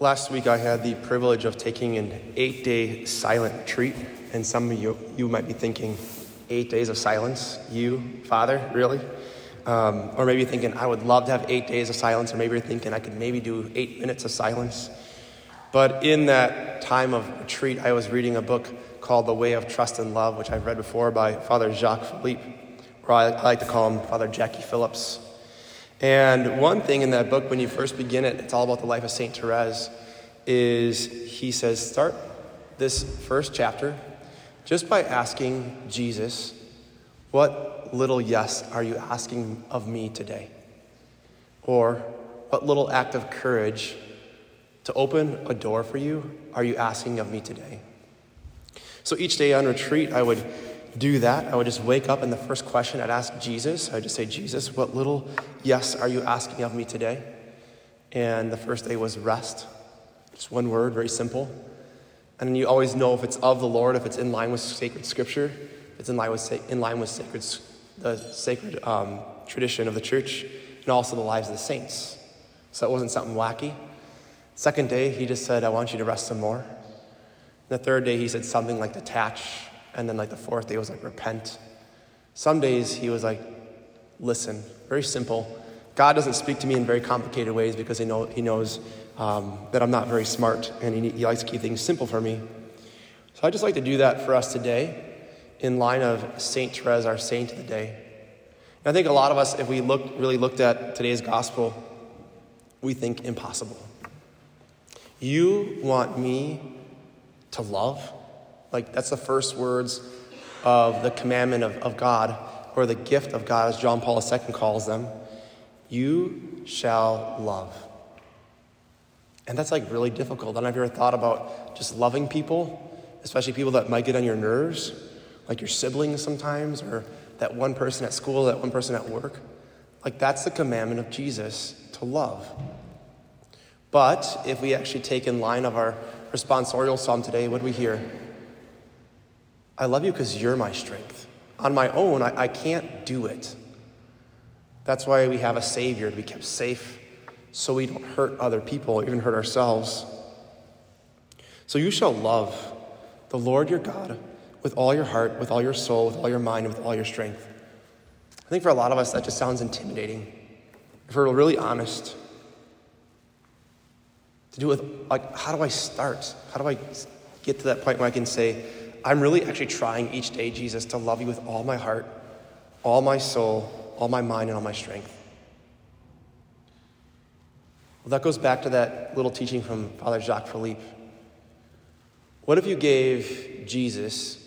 Last week, I had the privilege of taking an eight day silent retreat, and some of you, you might be thinking, eight days of silence? You, Father, really? Um, or maybe thinking, I would love to have eight days of silence, or maybe you're thinking, I could maybe do eight minutes of silence. But in that time of retreat, I was reading a book called The Way of Trust and Love, which I've read before by Father Jacques Philippe, or I, I like to call him Father Jackie Phillips. And one thing in that book, when you first begin it, it's all about the life of St. Therese, is he says, start this first chapter just by asking Jesus, What little yes are you asking of me today? Or what little act of courage to open a door for you are you asking of me today? So each day on retreat, I would do that, I would just wake up and the first question I'd ask Jesus, I'd just say, Jesus, what little yes are you asking of me today? And the first day was rest. Just one word, very simple. And you always know if it's of the Lord, if it's in line with sacred scripture, if it's in line with, in line with sacred, the sacred um, tradition of the church, and also the lives of the saints. So it wasn't something wacky. Second day, he just said, I want you to rest some more. And the third day, he said something like detach and then, like, the fourth day was like, repent. Some days he was like, listen. Very simple. God doesn't speak to me in very complicated ways because he, know, he knows um, that I'm not very smart and he, he likes to keep things simple for me. So I just like to do that for us today in line of Saint Therese, our saint of the day. And I think a lot of us, if we look, really looked at today's gospel, we think impossible. You want me to love? Like, that's the first words of the commandment of, of God, or the gift of God, as John Paul II calls them. You shall love. And that's like really difficult. I don't know if you ever thought about just loving people, especially people that might get on your nerves, like your siblings sometimes, or that one person at school, that one person at work. Like, that's the commandment of Jesus to love. But if we actually take in line of our responsorial psalm today, what do we hear? I love you because you're my strength. On my own, I, I can't do it. That's why we have a Savior to be kept safe so we don't hurt other people, even hurt ourselves. So you shall love the Lord your God with all your heart, with all your soul, with all your mind, and with all your strength. I think for a lot of us, that just sounds intimidating. If we're really honest, to do with, like, how do I start? How do I get to that point where I can say, I'm really actually trying each day, Jesus, to love you with all my heart, all my soul, all my mind, and all my strength. Well, that goes back to that little teaching from Father Jacques Philippe. What if you gave Jesus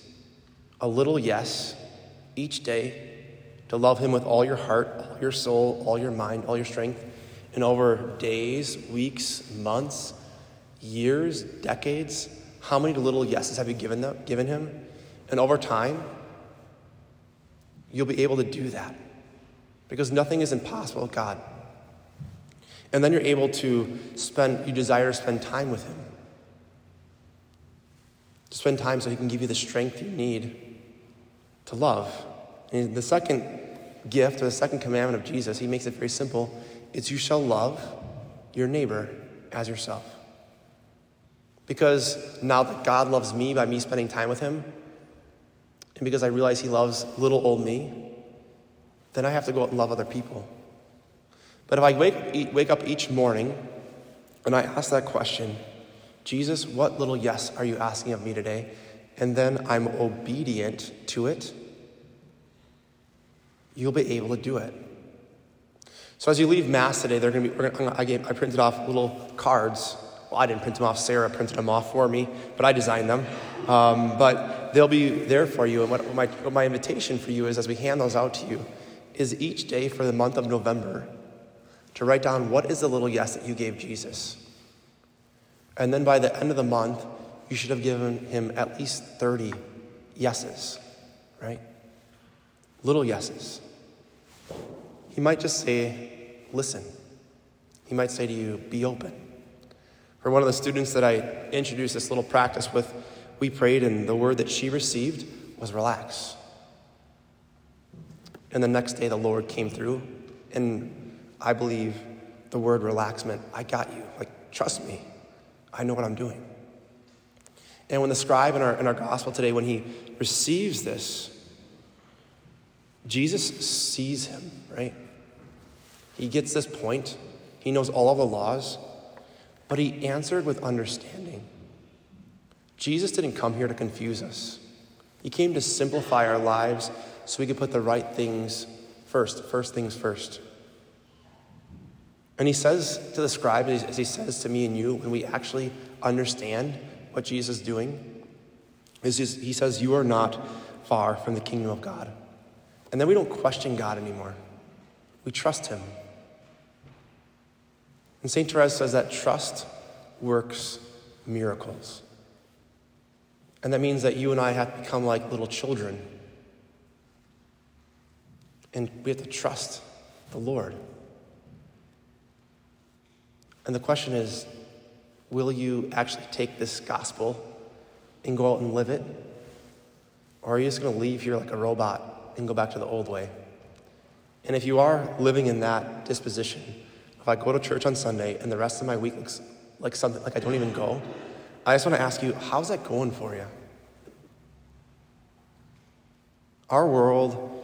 a little yes each day to love him with all your heart, all your soul, all your mind, all your strength, and over days, weeks, months, years, decades, how many little yeses have you given, them, given him? And over time, you'll be able to do that because nothing is impossible with God. And then you're able to spend, you desire to spend time with Him. To spend time so He can give you the strength you need to love. And the second gift, or the second commandment of Jesus, He makes it very simple it's you shall love your neighbor as yourself. Because now that God loves me by me spending time with Him, and because I realize He loves little old me, then I have to go out and love other people. But if I wake, wake up each morning and I ask that question, Jesus, what little yes are you asking of me today? And then I'm obedient to it, you'll be able to do it. So as you leave Mass today, they're going to be, I, gave, I printed off little cards well, I didn't print them off, Sarah printed them off for me, but I designed them. Um, but they'll be there for you. And what my, what my invitation for you is, as we hand those out to you, is each day for the month of November to write down what is the little yes that you gave Jesus. And then by the end of the month, you should have given him at least 30 yeses, right? Little yeses. He might just say, listen. He might say to you, be open. For one of the students that I introduced this little practice with, we prayed, and the word that she received was relax. And the next day, the Lord came through, and I believe the word relax meant, I got you. Like, trust me. I know what I'm doing. And when the scribe in our, in our gospel today, when he receives this, Jesus sees him, right? He gets this point. He knows all of the laws, but he answered with understanding. Jesus didn't come here to confuse us. He came to simplify our lives so we could put the right things first, first things first. And he says to the scribe, as he says to me and you, when we actually understand what Jesus is doing, is he says, You are not far from the kingdom of God. And then we don't question God anymore, we trust him. And St. Therese says that trust works miracles. And that means that you and I have to become like little children. And we have to trust the Lord. And the question is will you actually take this gospel and go out and live it? Or are you just going to leave here like a robot and go back to the old way? And if you are living in that disposition, if I go to church on Sunday and the rest of my week looks like something like I don't even go, I just want to ask you, how's that going for you? Our world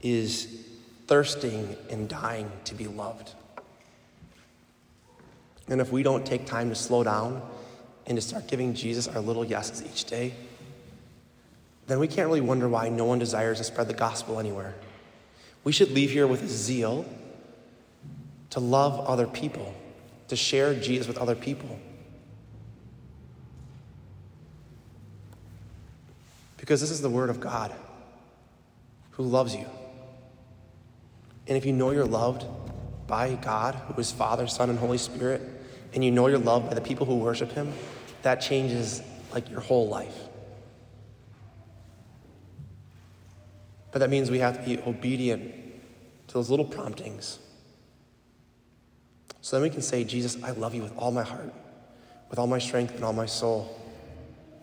is thirsting and dying to be loved. And if we don't take time to slow down and to start giving Jesus our little yeses each day, then we can't really wonder why no one desires to spread the gospel anywhere. We should leave here with a zeal to love other people, to share Jesus with other people. Because this is the Word of God who loves you. And if you know you're loved by God, who is Father, Son, and Holy Spirit, and you know you're loved by the people who worship Him, that changes like your whole life. But that means we have to be obedient to those little promptings. So then we can say, Jesus, I love you with all my heart, with all my strength, and all my soul.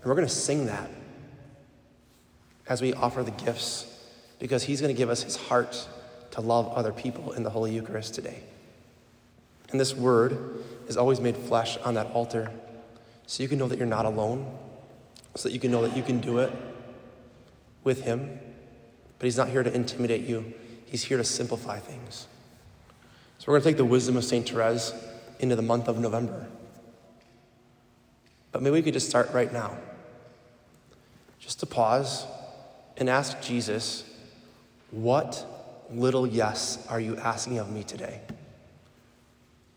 And we're going to sing that as we offer the gifts because He's going to give us His heart to love other people in the Holy Eucharist today. And this word is always made flesh on that altar so you can know that you're not alone, so that you can know that you can do it with Him. But He's not here to intimidate you, He's here to simplify things. So we're going to take the wisdom of St. Therese into the month of November. But maybe we could just start right now. Just to pause and ask Jesus, what little yes are you asking of me today?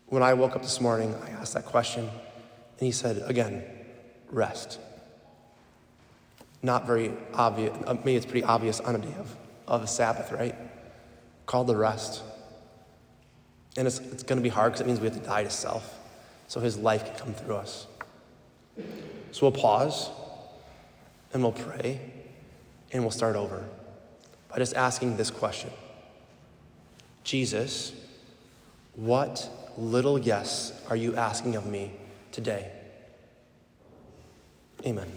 When I woke up this morning, I asked that question, and he said, again, rest. Not very obvious, uh, maybe it's pretty obvious on a day of, of a Sabbath, right? Called the rest. And it's, it's going to be hard because it means we have to die to self so his life can come through us. So we'll pause and we'll pray and we'll start over by just asking this question Jesus, what little yes are you asking of me today? Amen.